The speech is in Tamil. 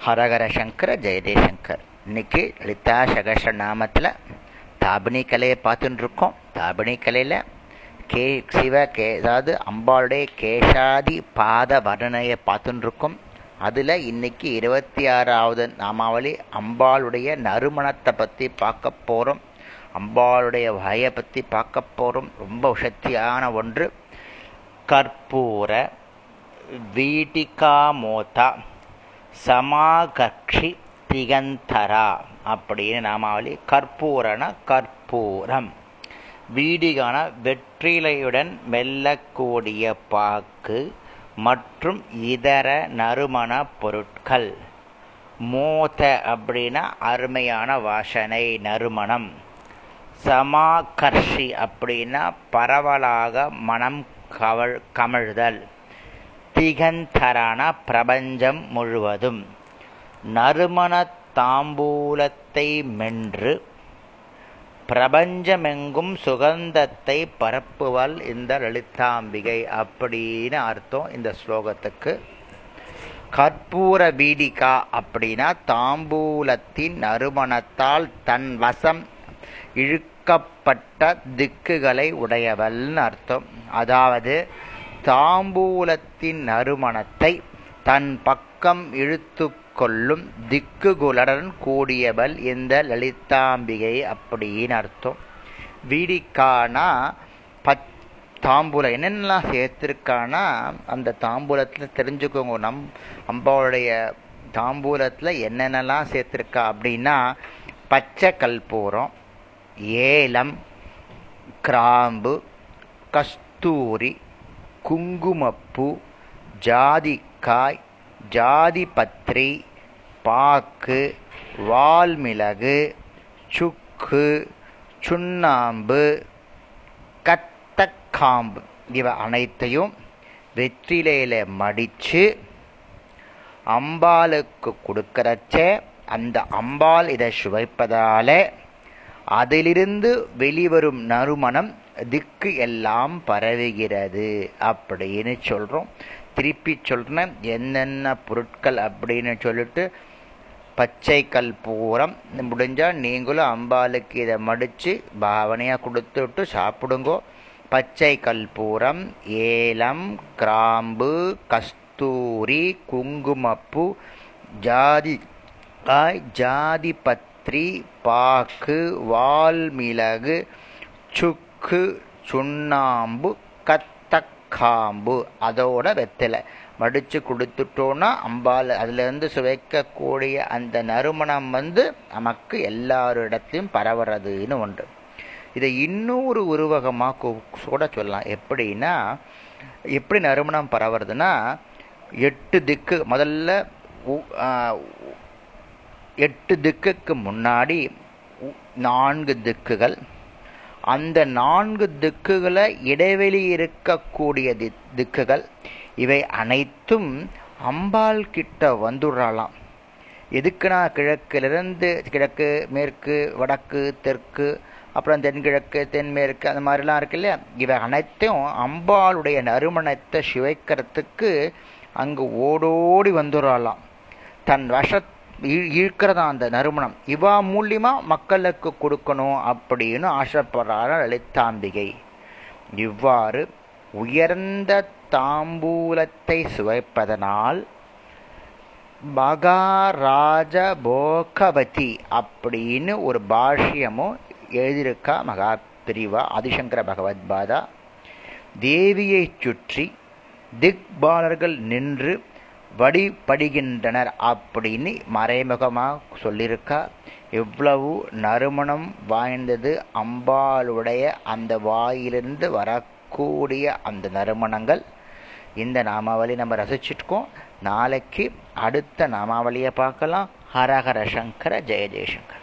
ஹரஹர சங்கர ஜெய ஜெயசங்கர் இன்னைக்கு லலிதா சகஸ்ர நாமத்தில் தாபினி கலையை பார்த்துட்டு இருக்கோம் தாபினி கலையில் கே சிவ கே அதாவது அம்பாளுடைய கேசாதி பாத வர்ணனையை பார்த்துட்டு இருக்கோம் அதில் இன்னைக்கு இருபத்தி ஆறாவது நாமாவளி அம்பாளுடைய நறுமணத்தை பற்றி பார்க்க போகிறோம் அம்பாளுடைய வகையை பற்றி பார்க்க போகிறோம் ரொம்ப சக்தியான ஒன்று. கற்பூர வீட்டிகாமோதா சமாகக்ஷி திகந்தரா அப்படின்னு நாமாவளி கற்பூரன கற்பூரம். வீடிகான வெற்றிலையுடன் மெல்லக்கூடிய பாக்கு மற்றும் இதர நறுமண பொருட்கள். மோத அப்படின்னா அருமையான வாசனை நறுமணம். சமாகர்ஷி அப்படின்னா பரவலாக மனம் கவழ் கமழ்தல். திகந்தரான பிரபஞ்சம் முழுவதும் நறுமண தாம்பூலத்தை மென்று பிரபஞ்சமெங்கும் சுகந்தத்தை பரப்புவல் இந்த லலிதாம்பிகை அப்படின்னு அர்த்தம் இந்த ஸ்லோகத்துக்கு. கற்பூர பீடிகா அப்படின்னா தாம்பூலத்தின் நறுமணத்தால் தன் வசம் இழுக்கப்பட்ட திக்குகளை உடையவள்னு அர்த்தம். அதாவது தாம்பூலத்தின் நறுமணத்தை தன் பக்கம் இழுத்து கொள்ளும் திக்குகளுடன் கூடியவள் இந்த லலிதாம்பிகை அப்படின்னு அர்த்தம். வீடிக்கானா பச் தாம்பூலம் என்னென்னலாம் சேர்த்துருக்கானா அந்த தாம்பூலத்தில் தெரிஞ்சுக்கோங்க. நம் அம்பாவுடைய தாம்பூலத்தில் என்னென்னலாம் சேர்த்துருக்கா அப்படின்னா பச்சை கல்பூரம் ஏலம் கிராம்பு கஸ்தூரி குங்குமப்பூ ஜாதிக்காய் ஜாதிபத்ரி பாக்கு வால்மிளகு சுக்கு சுண்ணாம்பு கத்தக்காம்பு இவை அனைத்தையும் வெற்றிலையில் மடித்து அம்பாளுக்கு கொடுக்கறச்ச அந்த அம்பாள் இதை சுவைப்பதால அதிலிருந்து வெளிவரும் நறுமணம் திக்கு எல்லாம் பரவுகிறது அப்படின்னு சொல்கிறோம் திருப்பி சொல்றேன் என்னென்ன பொருட்கள் அப்படின்னு சொல்லிட்டு பச்சை கற்பூரம் முடிஞ்சால் நீங்களும் அம்பாளுக்கு இதை மடித்து பாவனையாக கொடுத்துட்டு சாப்பிடுங்கோ. பச்சை கற்பூரம் ஏலம் கிராம்பு கஸ்தூரி குங்குமப்பூ ஜாதி காய் ஜாதி பத்திரி பாக்கு வால்மிளகு சுக் கு சுண்ணாம்பு கத்தக்காம்பு. அதோட வெத்தலை. மடிச்சு கொடுத்துட்டோன்னா அம்பாள் அதுலேருந்து சுவைக்கக்கூடிய அந்த நறுமணம் வந்து நமக்கு எல்லாரிடத்தையும் பரவுறதுன்னு ஒன்று இதை இன்னொரு உருவகமாக கூட சொல்லலாம். எப்படின்னா எப்படி நறுமணம் பரவுறதுன்னா எட்டு திக்கு முதல்ல எட்டு திக்குக்கு முன்னாடி நான்கு திக்குகள் அந்த நான்கு திக்குகளை இடைவெளி இருக்கக்கூடிய தி திக்குகள் இவை அனைத்தும் அம்பாள் கிட்ட வந்துடுறாளாம். எதுக்குன்னா கிழக்கிலிருந்து கிழக்கு மேற்கு வடக்கு தெற்கு அப்புறம் தென்கிழக்கு தென்மேற்கு அந்த மாதிரிலாம் இருக்கு இல்லையா? இவை அனைத்தையும் அம்பாளுடைய நறுமணத்தை சிவைக்கிறதுக்கு அங்கு ஓடோடி வந்துடுறாளாம். தன் வசத் ஈர்க்கிறதா அந்த நறுமணம். இவா மூலியமா மக்களுக்கு கொடுக்கணும் அப்படின்னு ஆசைப்படுறார லலிதாம்பிகை. இவ்வாறு உயர்ந்த தாம்பூலத்தை சுவைப்பதனால் மகாராஜ போகவதி அப்படின்னு ஒரு பாஷ்யமும் எழுதியிருக்கா மகா பிரிவா ஆதிசங்கர பகவத் பாதா. தேவியை சுற்றி திக்பாலர்கள் நின்று வழிபடுகின்றனர் அப்படின்னு மறைமுகமாக சொல்லியிருக்கா. எவ்வளவு நறுமணம் வாய்ந்தது அம்பாளுடைய அந்த வாயிலிருந்து வரக்கூடிய அந்த நறுமணங்கள். இந்த நாமாவளி நம்ம ரசிச்சிருக்கோம். நாளைக்கு அடுத்த நாமாவளியை பார்க்கலாம். ஹரஹர சங்கர ஜெய ஜெயசங்கர்.